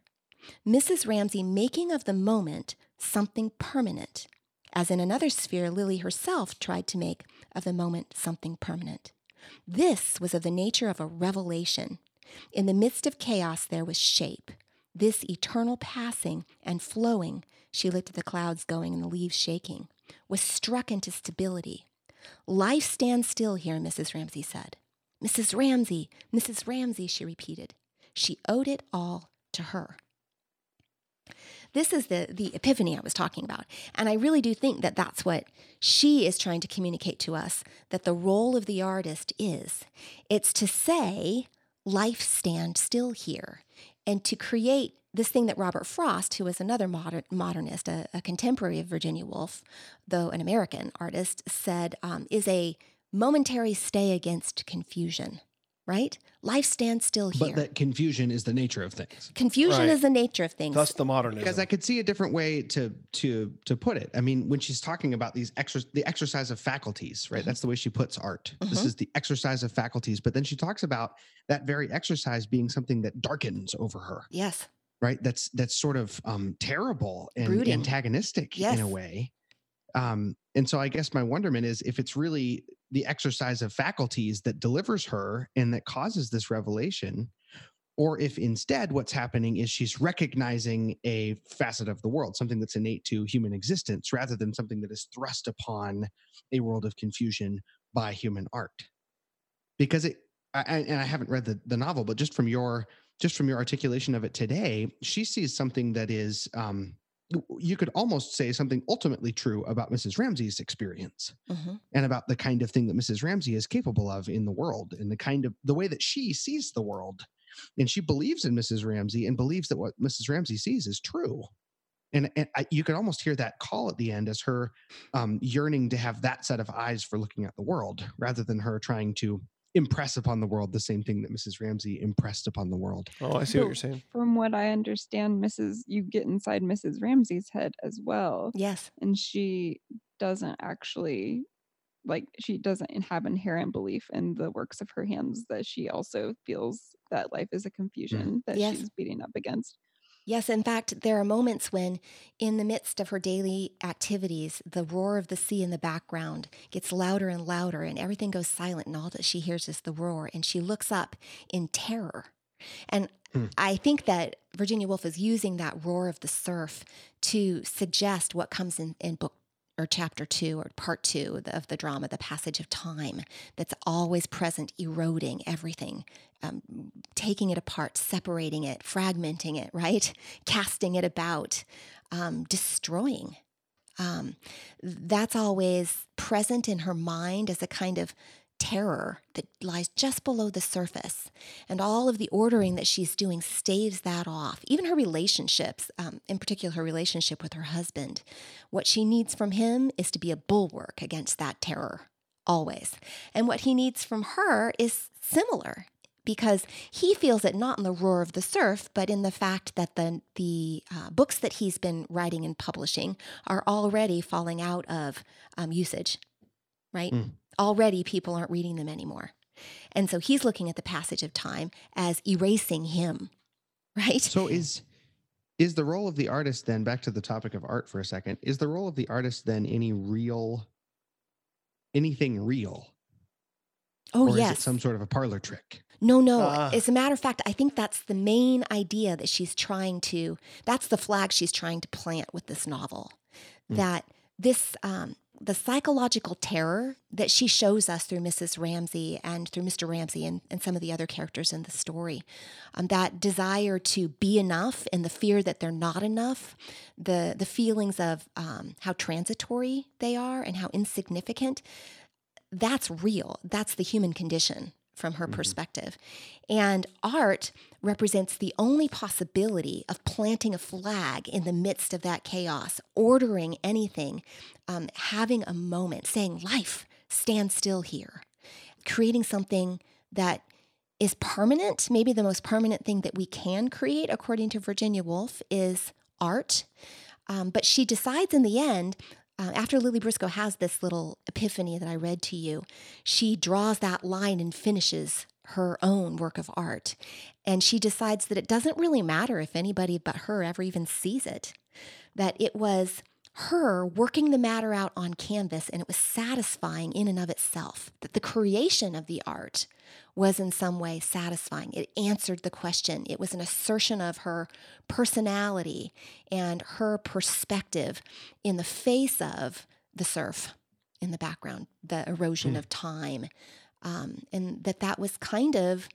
Mrs. Ramsay making of the moment something permanent, as in another sphere Lily herself tried to make of the moment something permanent. This was of the nature of a revelation. In the midst of chaos, there was shape. This eternal passing and flowing, she looked at the clouds going and the leaves shaking, was struck into stability. Life stands still here, Mrs. Ramsay said. Mrs. Ramsay, Mrs. Ramsay, she repeated. She owed it all to her. This is the, the epiphany I was talking about. And I really do think that that's what she is trying to communicate to us that the role of the artist is. It's to say, life stand still here, and to create this thing that Robert Frost, who was another modern, modernist, a, a contemporary of Virginia Woolf, though an American artist, said um, is a momentary stay against confusion, right? Life stands still here. But that confusion is the nature of things. confusion Right. is the nature of things. Thus the modernism. Because I could see a different way to to to put it. I mean, when she's talking about these exer- the exercise of faculties, right? Mhm. That's the way she puts art. This Mhm. is the exercise of faculties. But then she talks about that very exercise being something that darkens over her, yes. right? That's that's sort of um, terrible and Brooding. antagonistic Yes. in a way. Um, and so I guess my wonderment is if it's really the exercise of faculties that delivers her and that causes this revelation, or if instead what's happening is she's recognizing a facet of the world, something that's innate to human existence, rather than something that is thrust upon a world of confusion by human art. Because it, I, and I haven't read the, the novel, but just from your just from your articulation of it today, she sees something that is, um, you could almost say something ultimately true about Mrs. Ramsay's experience hmm and about the kind of thing that Mrs. Ramsay is capable of in the world and the kind of the way that she sees the world. And she believes in Mrs. Ramsay and believes that what Mrs. Ramsay sees is true. And, and I, you could almost hear that call at the end as her um, yearning to have that set of eyes for looking at the world rather than her trying to impress upon the world the same thing that Mrs. Ramsay impressed upon the world. oh, I see what you're saying. From what I understand, Mrs. You get inside Mrs. Ramsay's head as well, Yes. and she doesn't actually like she doesn't have inherent belief in the works of her hands that she also feels that life is a confusion mm. that Yes. she's beating up against Yes, in fact, there are moments when, in the midst of her daily activities, the roar of the sea in the background gets louder and louder, and everything goes silent, and all that she hears is the roar, and she looks up in terror. And Hmm. I think that Virginia Woolf is using that roar of the surf to suggest what comes in, in book or chapter two or part two of the, drama, the passage of time that's always present, eroding everything, um, taking it apart, separating it, fragmenting it, right? Casting it about, um, destroying. Um, that's always present in her mind as a kind of terror that lies just below the surface. And all of the ordering that she's doing staves that off. Even her relationships, um, in particular, her relationship with her husband. What she needs from him is to be a bulwark against that terror, always. And what he needs from her is similar because he feels it not in the roar of the surf, but in the fact that the the uh, books that he's been writing and publishing are already falling out of um, usage, right? Mm. Already, people aren't reading them anymore, and so he's looking at the passage of time as erasing him, right? So is is the role of the artist then back to the topic of art for a second? Is the role of the artist then any real anything real? oh or yes, is it some sort of a parlor trick? No, no. Ah. As a matter of fact, I think that's the main idea that she's trying to, that's the flag she's trying to plant with this novel. Mm. That this, um, the psychological terror that she shows us through Mrs. Ramsay and through Mr. Ramsay and, and some of the other characters in the story, um, that desire to be enough and the fear that they're not enough, the, the feelings of um, how transitory they are and how insignificant, that's real. That's the human condition from her Mhm. perspective. And art represents the only possibility of planting a flag in the midst of that chaos, ordering anything, um, having a moment, saying, Life, stand still here, creating something that is permanent. Maybe the most permanent thing that we can create, according to Virginia Woolf, is art. Um, but she decides in the end, uh, after Lily Briscoe has this little epiphany that I read to you, she draws that line and finishes her own work of art. And she decides that it doesn't really matter if anybody but her ever even sees it, that it was her working the matter out on canvas and it was satisfying in and of itself, that the creation of the art was in some way satisfying. It answered the question. It was an assertion of her personality and her perspective in the face of the surf in the background, the erosion Mm. of time. Um, and that that was kind of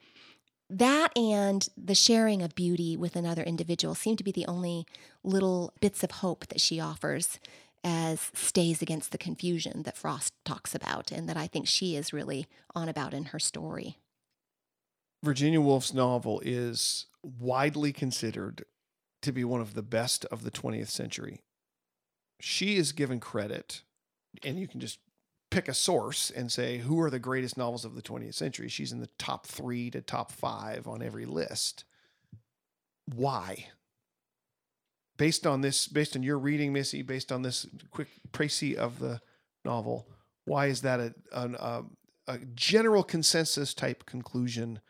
that and the sharing of beauty with another individual seem to be the only little bits of hope that she offers as stays against the confusion that Frost talks about and that I think she is really on about in her story. Virginia Woolf's novel is widely considered to be one of the best of the 20th century. She is given credit, and you can just pick a source and say who are the greatest novels of the 20th century. She's in the top three to top five on every list. Why? Based on this, based on your reading, Missy, based on this quick précis of the novel, why is that a, an, a, a general consensus type conclusion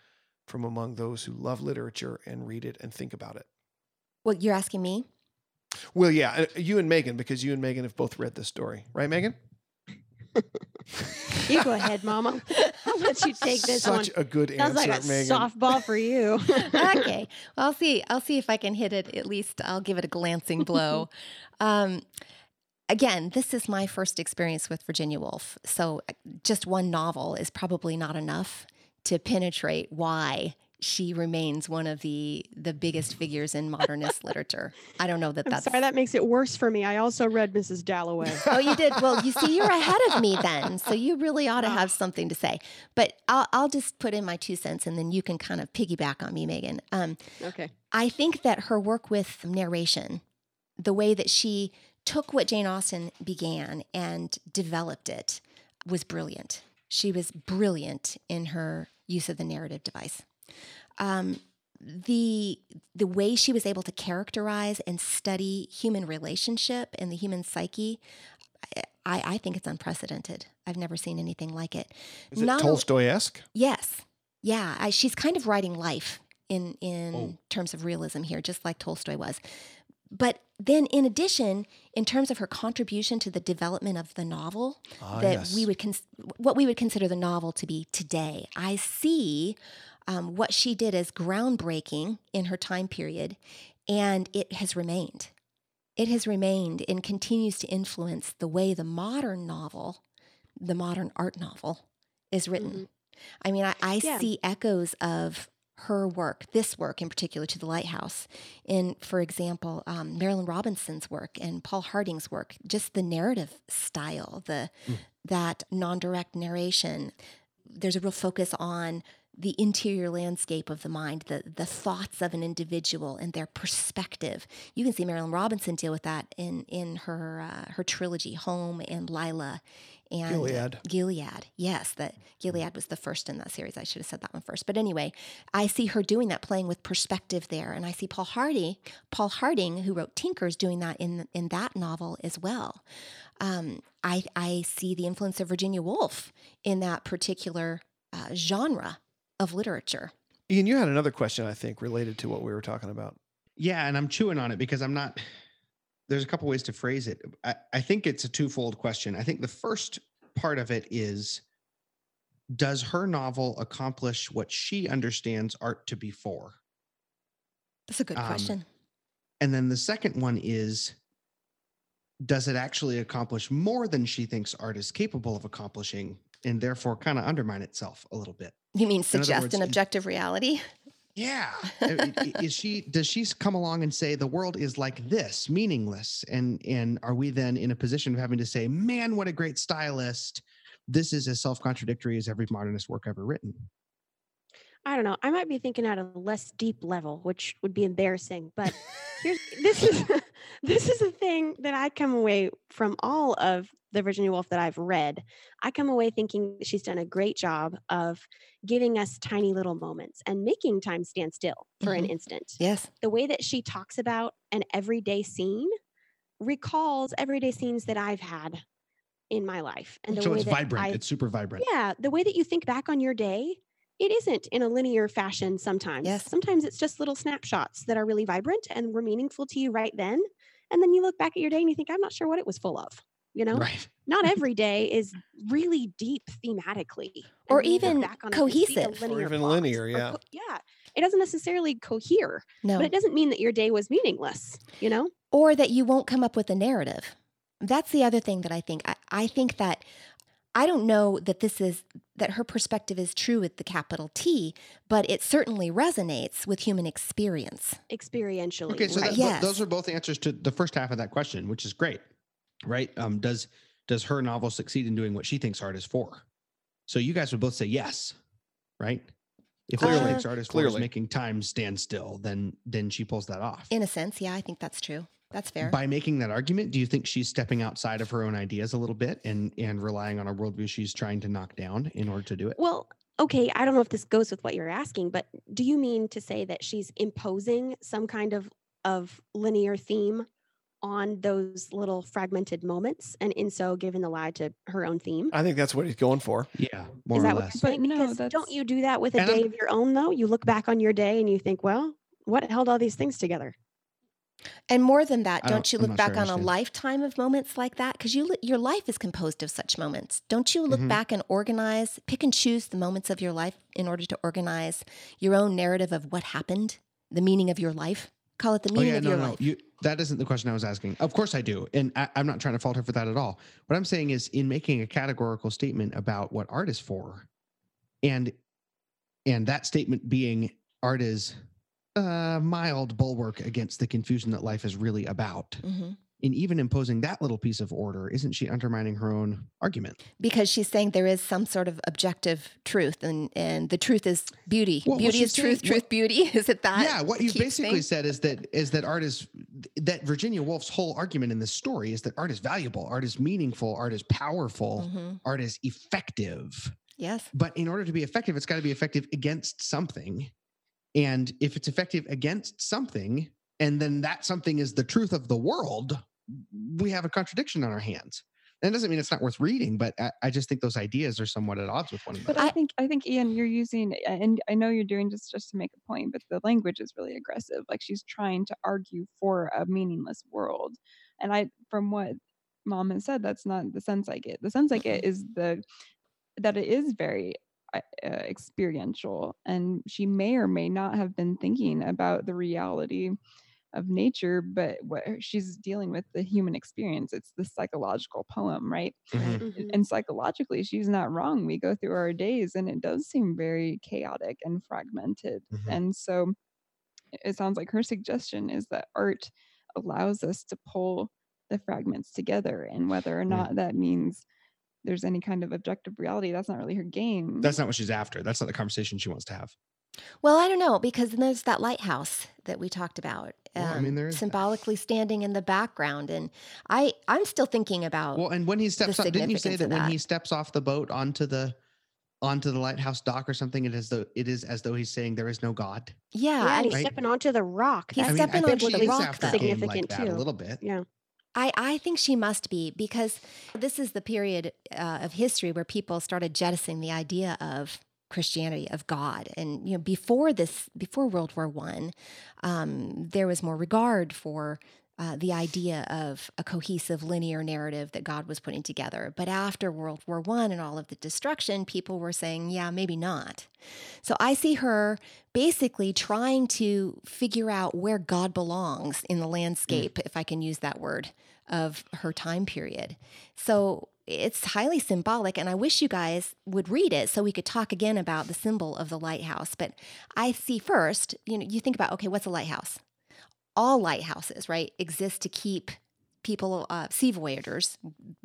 from among those who love literature and read it and think about it? Well, you're asking me? Well, yeah, uh, you and Megan, because you and Megan have both read this story, right, Megan? You go ahead, Mama. I'll let you take this Such one. a good Sounds answer, like a Megan. softball for you. okay. Well, I'll see. I'll see if I can hit it. At least I'll give it a glancing blow. um, again, this is my first experience with Virginia Woolf, so uh, just one novel is probably not enough to penetrate why she remains one of the the biggest figures in modernist literature. I don't know that I'm that's. sorry, that makes it worse for me. I also read Mrs. Dalloway. oh, you did. Well, you see, you're ahead of me then, so you really ought to have something to say. But I'll I'll just put in my two cents, and then you can kind of piggyback on me, Megan. Um, Okay. I think that her work with narration, the way that she took what Jane Austen began and developed it, was brilliant. She was brilliant in her use of the narrative device. Um, the the way she was able to characterize and study human relationship and the human psyche, I, I think it's unprecedented. I've never seen anything like it. Is it Not only- Tolstoy-esque? Yes. Yeah. I, she's kind of writing life in in Oh. terms of realism here, just like Tolstoy was. But then, in addition, in terms of her contribution to the development of the novel, Ah, that yes. we would cons- what we would consider the novel to be today, I see um, what she did as groundbreaking in her time period, and it has remained. It has remained and continues to influence the way the modern novel, the modern art novel, is written. I mean, I, I Yeah. see echoes of her work, this work in particular, to the Lighthouse, in, for example, um, Marilynne Robinson's work and Paul Harding's work. Just the narrative style, the that non-direct narration. There's a real focus on the interior landscape of the mind, the the thoughts of an individual and their perspective. You can see Marilynne Robinson deal with that in in her uh, her trilogy, Home and Lila, and Gilead. Gilead, yes, that Gilead was the first in that series. I should have said that one first. But anyway, I see her doing that, playing with perspective there, and I see Paul Hardy, Paul Harding, who wrote Tinkers, doing that in in that novel as well. Um, I I see the influence of Virginia Woolf in that particular uh, genre of literature. Ian, you had another question, I think, related to what we were talking about. Yeah, and I'm chewing on it because I'm not. There's a couple ways to phrase it. I, I think it's a twofold question. I think the first part of it is Does her novel accomplish what she understands art to be for? That's a good Um, question. And then the second one is Does it actually accomplish more than she thinks art is capable of accomplishing and therefore kind of undermine itself a little bit? You mean suggest words, an it- objective reality? Yeah. I- I- is she does she come along and say the world is like this, meaningless? And and are we then in a position of having to say, man, what a great stylist. This is as self-contradictory as every modernist work ever written. I don't know. I might be thinking at a less deep level, which would be embarrassing. But here's this is this is a thing that I come away from all of the Virginia Woolf that I've read. I come away thinking she's done a great job of giving us tiny little moments and making time stand still for an Mhm. instant. Yes. The way that she talks about an everyday scene recalls everyday scenes that I've had in my life. And the so way it's that vibrant. I- it's super vibrant. yeah, the way that you think back on your day, it isn't in a linear fashion sometimes. Yes. Sometimes it's just little snapshots that are really vibrant and were meaningful to you right then. And then you look back at your day and you think, I'm not sure what it was full of. You know, Right. not every day is really deep thematically. Or when you look even back on it, a cohesive. Or even plot, linear, yeah. co- yeah. It doesn't necessarily cohere, No. but it doesn't mean that your day was meaningless, you know? or that you won't come up with a narrative. That's the other thing that I think. I, I think that I don't know that this is that her perspective is true with the capital T, but it certainly resonates with human experience. Experientially. Okay, so right? that, Yes. those are both answers to the first half of that question, which is great, right? Um, does does her novel succeed in doing what she thinks art is for? So you guys would both say yes, right? If Lily Uh, thinks artist is clearly. making time stand still, then then she pulls that off. In a sense, yeah, I think that's true. That's fair. By making that argument, do you think she's stepping outside of her own ideas a little bit and and relying on a worldview she's trying to knock down in order to do it? Well, okay, I don't know if this goes with what you're asking, but do you mean to say that she's imposing some kind of of linear theme on those little fragmented moments and in so giving the lie to her own theme? I think that's what he's going for. Yeah, more Is or that what less. you're But saying? no, don't you do that with a And I'm- day of your own though? You look back on your day and you think, well, what held all these things together? And more than that, don't, don't- you look not sure back on a lifetime of moments like that? Because you your life is composed of such moments. Don't you look Mhm. back and organize, pick and choose the moments of your life in order to organize your own narrative of what happened, the meaning of your life? Call it the Oh yeah, of no, your no. life. You, that isn't the question I was asking. Of course I do, and I, I'm not trying to fault her for that at all. What I'm saying is, in making a categorical statement about what art is for, and and that statement being art is a mild bulwark against the confusion that life is really about. Mhm. And even imposing that little piece of order, isn't she undermining her own argument? Because she's saying there is some sort of objective truth, and, and the truth is beauty. Well, beauty is truth, saying- truth, beauty. Is it that? yeah, what you basically things- said is that is that art is that Virginia Woolf's whole argument in this story is that art is valuable, art is meaningful, art is powerful, Mhm. art is effective. Yes. But in order to be effective, it's got to be effective against something. And if it's effective against something, and then that something is the truth of the world, we have a contradiction on our hands. That doesn't mean it's not worth reading, but I, I just think those ideas are somewhat at odds with one another. But I, think I think Ian, you're using, and I know you're doing just just to make a point, but the language is really aggressive. Like she's trying to argue for a meaningless world, and I, from what Mom has said, that's not the sense I get. The sense I get is the that it is very uh, uh, experiential, and she may or may not have been thinking about the reality of nature, but what she's dealing with the human experience. It's the psychological poem, right? Mhm. Mhm. and psychologically she's not wrong we go through our days and it does seem very chaotic and fragmented Mhm. and so it sounds like her suggestion is that art allows us to pull the fragments together and whether or Mm. not that means there's any kind of objective reality that's not really her game That's not what she's after. That's not the conversation she wants to have. Well, I don't know because then there's that lighthouse that we talked about. Well, I mean, there is that. symbolically standing in the background, and I I'm still thinking about. Well, and when he steps off, didn't you say significance that when he steps off the boat onto the onto the lighthouse dock or something, it is though it is as though he's saying there is no God. yeah, yeah, and and he's Right. stepping onto the rock. He's I mean, stepping I onto the rock, after though. game like Significant, that a little bit. yeah. I, I think she must be because this is the period uh, of history where people started jettisoning the idea of Christianity of God, and you know before this, before World War One, um, there was more regard for uh, the idea of a cohesive linear narrative that God was putting together. But after World War One and all of the destruction, people were saying, "Yeah, maybe not." So I see her basically trying to figure out where God belongs in the landscape, if I can use that word, of her time period. So it's highly symbolic, and I wish you guys would read it so we could talk again about the symbol of the lighthouse. But I see first, you know, you think about, okay, what's a lighthouse? All lighthouses, right, exist to keep people, uh, sea voyagers,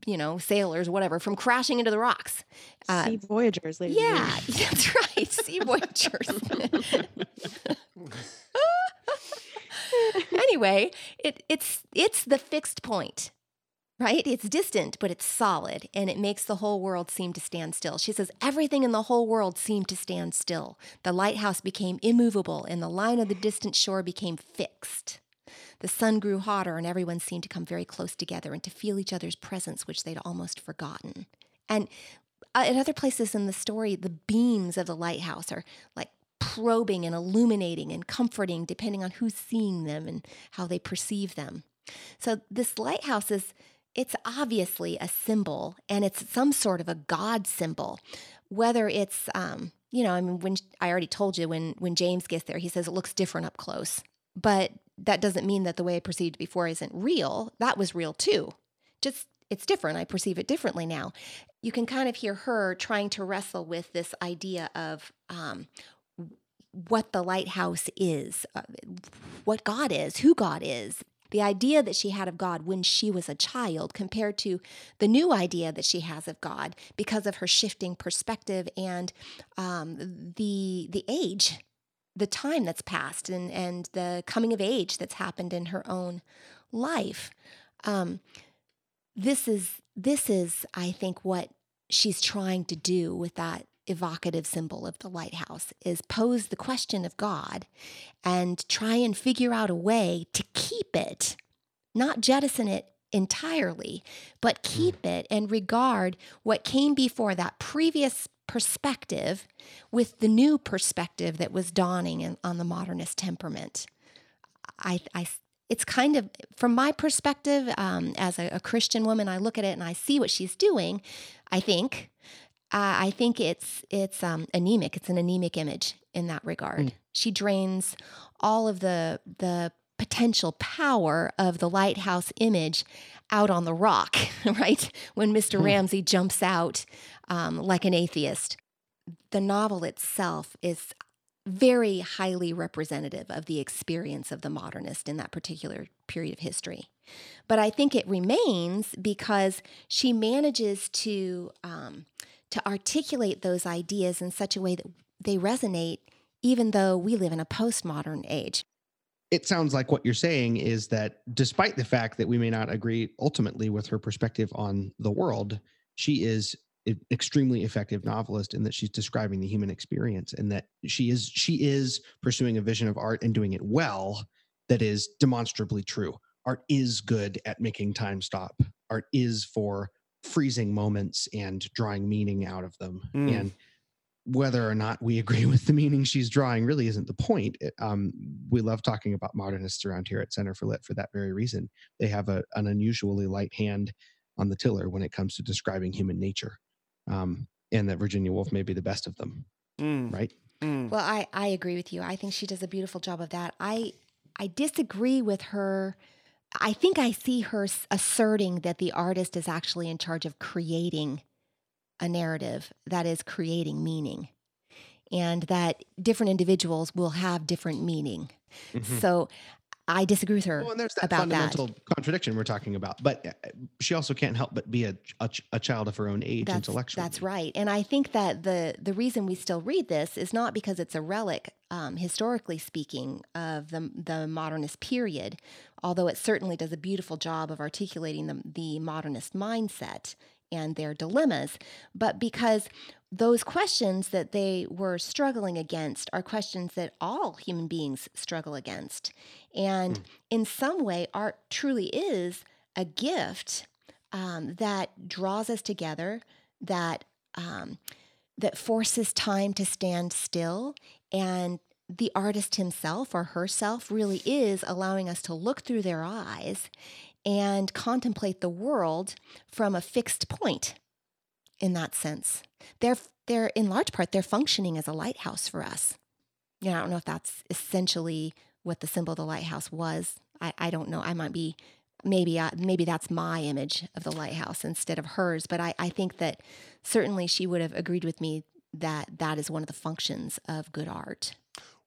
you know, sailors, whatever, from crashing into the rocks. Uh, sea voyagers, ladies yeah, that's right. Sea voyagers. anyway, it, it's it's the fixed point, right? It's distant, but it's solid, and it makes the whole world seem to stand still. She says everything in the whole world seemed to stand still. The lighthouse became immovable, and the line of the distant shore became fixed. The sun grew hotter, and everyone seemed to come very close together and to feel each other's presence, which they'd almost forgotten. And uh, at other places in the story, the beams of the lighthouse are like probing and illuminating and comforting, depending on who's seeing them and how they perceive them. So this lighthouse is. It's obviously a symbol, and it's some sort of a God symbol. Whether it's, um, you know, I mean, when I already told you when when James gets there, he says it looks different up close, but that doesn't mean that the way I perceived before isn't real. That was real too. Just it's different. I perceive it differently now. You can kind of hear her trying to wrestle with this idea of um, what the lighthouse is, uh, what God is, who God is. The idea that she had of God when she was a child compared to the new idea that she has of God because of her shifting perspective and um, the the age, the time that's passed, and and the coming of age that's happened in her own life. Um, this is this is, I think, what she's trying to do with that evocative symbol of the lighthouse is pose the question of God and try and figure out a way to keep it, not jettison it entirely, but keep it and regard what came before that previous perspective with the new perspective that was dawning in, on the modernist temperament. I, I, it's kind of, from my perspective, um, as a, a Christian woman, I look at it and I see what she's doing. I think uh, I think it's it's um, anemic. It's an anemic image in that regard. Mm. She drains all of the the potential power of the lighthouse image out on the rock, right? When Mr. Mm. Ramsay jumps out um, like an atheist. The novel itself is very highly representative of the experience of the modernist in that particular period of history. But I think it remains because she manages to um, to articulate those ideas in such a way that they resonate, even though we live in a postmodern age. It sounds like what you're saying is that despite the fact that we may not agree ultimately with her perspective on the world, she is an extremely effective novelist in that she's describing the human experience and that she is she is pursuing a vision of art and doing it well that is demonstrably true. Art is good at making time stop. Art is for freezing moments and drawing meaning out of them. Mm. And whether or not we agree with the meaning she's drawing really isn't the point. It, um, we love talking about modernists around here at Center for Lit for that very reason. They have a, an unusually light hand on the tiller when it comes to describing human nature. Um, and that Virginia Woolf may be the best of them. Mm. Right. Mm. Well, I, I agree with you. I think she does a beautiful job of that. I I disagree with her I think I see her asserting that the artist is actually in charge of creating a narrative that is creating meaning and that different individuals will have different meaning. Mm-hmm. So I disagree with her well, and there's that about fundamental that. contradiction we're talking about. But uh, she also can't help but be a, a, a child of her own age that's, intellectually. That's right. And I think that the the reason we still read this is not because it's a relic, um, historically speaking, of the the modernist period, although it certainly does a beautiful job of articulating the, the modernist mindset and their dilemmas, but because those questions that they were struggling against are questions that all human beings struggle against. And mm. in some way, art truly is a gift um, that draws us together, that um, that forces time to stand still, and the artist himself or herself really is allowing us to look through their eyes and contemplate the world from a fixed point in that sense. They're they're in large part they're functioning as a lighthouse for us. You know, I don't know if that's essentially what the symbol of the lighthouse was. I, I don't know. I might be maybe I, maybe that's my image of the lighthouse instead of hers. But I, I think that certainly she would have agreed with me that that is one of the functions of good art.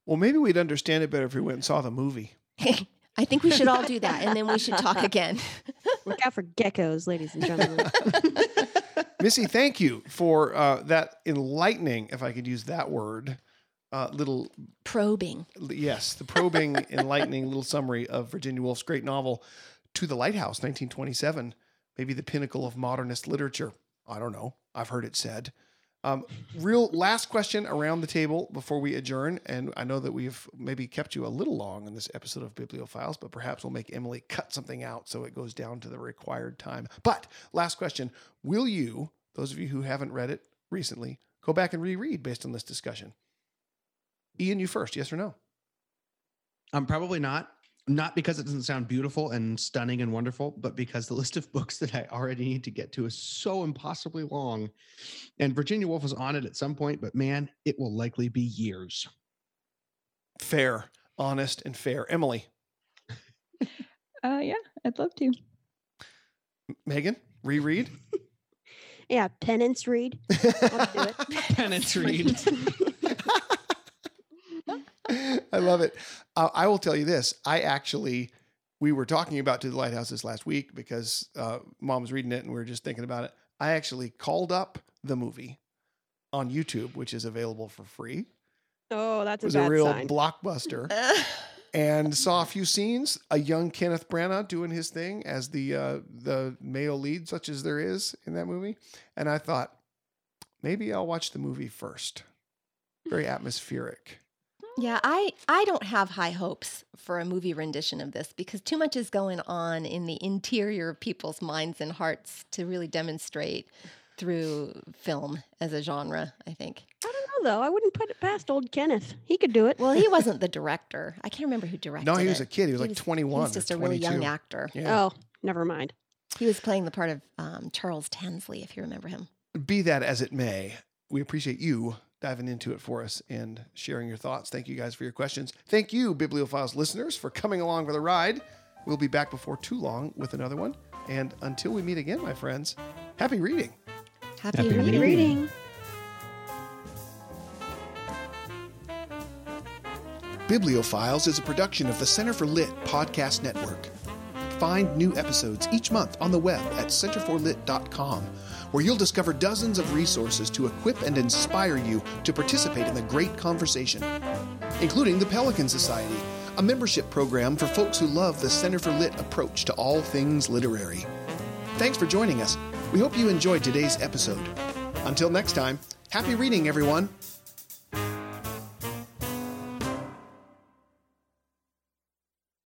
Well, maybe we'd understand it better if we went and saw the movie. I think we should all do that, and then we should talk again. Look out for geckos, ladies and gentlemen. Missy, thank you for uh, that enlightening, if I could use that word, uh, little probing. Yes, the probing, enlightening little summary of Virginia Woolf's great novel, To the Lighthouse, 1927, maybe the pinnacle of modernist literature. I don't know. I've heard it said. Um, real last question around the table before we adjourn. And I know that we've maybe kept you a little long in this episode of Bibliophiles, but perhaps we'll make Emily cut something out so it goes down to the required time. But last question Will you, those of you who haven't read it recently, go back and reread based on this discussion? Ian, you first, yes or no? I'm um, probably not not because it doesn't sound beautiful and stunning and wonderful, but because the list of books that I already need to get to is so impossibly long. And Virginia Woolf is on it at some point, but man, it will likely be years. Fair, honest, and fair. Emily. uh, yeah, I'd love to. Megan, reread. yeah, penance read. penance read. I love it. Uh, I will tell you this. I actually we were talking about To the Lighthouse this last week because uh, mom was reading it and we were just thinking about it. I actually called up the movie on YouTube, which is available for free. Oh, that's It a was bad a real sign. blockbuster. and saw a few scenes. A young Kenneth Branagh doing his thing as the uh, the male lead, such as there is in that movie. And I thought maybe I'll watch the movie first. Very atmospheric. Yeah, I I don't have high hopes for a movie rendition of this because too much is going on in the interior of people's minds and hearts to really demonstrate through film as a genre, I think. I don't know though. I wouldn't put it past old Kenneth. He could do it. Well, he wasn't the director. I can't remember who directed No, he it. was a kid. He was He like was- 21 He was just or a really young actor. Yeah. Oh, never mind. He was playing the part of um, Charles Tansley, if you remember him. Be that as it may, we appreciate you diving into it for us and sharing your thoughts. Thank you guys for your questions. Thank you, Bibliophiles listeners, for coming along for the ride. We'll be back before too long with another one. And until we meet again, my friends, happy reading. Happy, Happy reading. reading. Reading. Bibliophiles is a production of the Center for Lit podcast network. Find new episodes each month on the web at centerforlit.com, where you'll discover dozens of resources to equip and inspire you to participate in the great conversation, including the Pelican Society, a membership program for folks who love the Center for Lit approach to all things literary. Thanks for joining us. We hope you enjoyed today's episode. Until next time, happy reading, everyone.